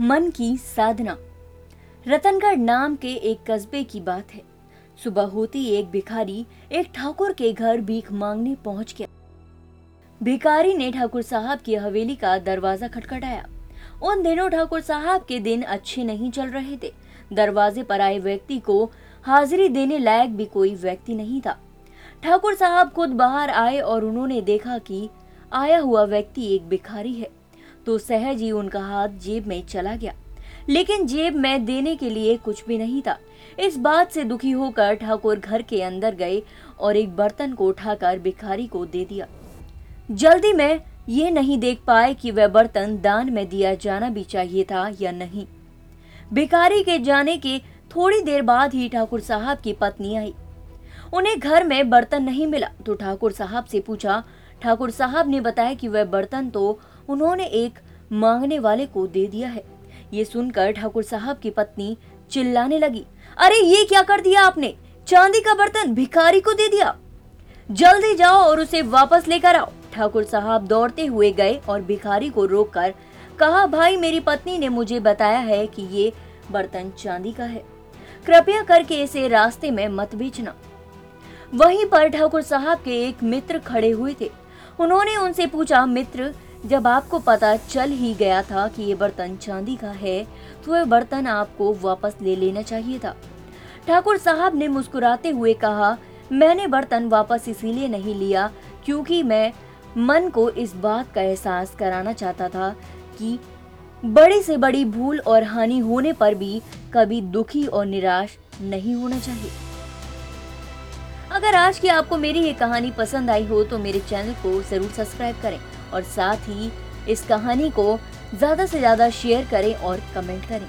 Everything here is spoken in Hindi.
मन की साधना। रतनगढ़ नाम के एक कस्बे की बात है। सुबह होती एक भिखारी एक ठाकुर के घर भीख मांगने पहुँच गया। भिखारी ने ठाकुर साहब की हवेली का दरवाज़ा खटखटाया। उन दिनों ठाकुर साहब के दिन अच्छे नहीं चल रहे थे। दरवाजे पर आए व्यक्ति को हाजिरी देने लायक भी कोई व्यक्ति नहीं था। ठाकुर साहब खुद बाहर आए और उन्होंने देखा कि आया हुआ व्यक्ति एक भिखारी है। तो सहज ही उनका हाथ जेब में चला गया। लेकिन जेब में देने के लिए कुछ भी नहीं था। इस बात से दुखी होकर ठाकुर घर के अंदर गए और एक बर्तन को उठाकर भिखारी को दे दिया। जल्दी में ये नहीं देख पाए कि वह बर्तन दान में दिया जाना भी चाहिए था या नहीं। भिखारी के जाने के थोड़ी देर बाद ही ठाकुर साहब की पत्नी आई। उन्हें घर में बर्तन नहीं मिला तो ठाकुर साहब से पूछा, ठाकुर साहब ने बताया कि वह बर्तन तो उन्होंने एक मांगने वाले को दे दिया है। ये सुनकर ठाकुर साहब की पत्नी चिल्लाने लगी। अरे, ये क्या कर दिया आपने? चांदी का बर्तन भिखारी को दे दिया। जल्दी जाओ और उसे वापस लेकर आओ। ठाकुर साहब दौड़ते हुए गए और भिखारी को रोककर कहा, भाई, मेरी पत्नी ने मुझे बताया है कि ये बर्तन चांदी का है। कृपया करके इसे रास्ते में मत बेचना। वहीं पर ठाकुर साहब के एक मित्र खड़े हुए थे। उन्होंने उनसे पूछा, मित्र जब आपको पता चल ही गया था कि ये बर्तन चांदी का है तो वह बर्तन आपको वापस ले लेना चाहिए था। ठाकुर साहब ने मुस्कुराते हुए कहा, मैंने बर्तन वापस इसीलिए नहीं लिया क्योंकि मैं मन को इस बात का एहसास कराना चाहता था कि बड़ी से बड़ी भूल और हानि होने पर भी कभी दुखी और निराश नहीं होना चाहिए। अगर आज की आपको मेरी ये कहानी पसंद आई हो तो मेरे चैनल को ज़रूर सब्सक्राइब करें और साथ ही इस कहानी को ज़्यादा से ज़्यादा शेयर करें और कमेंट करें।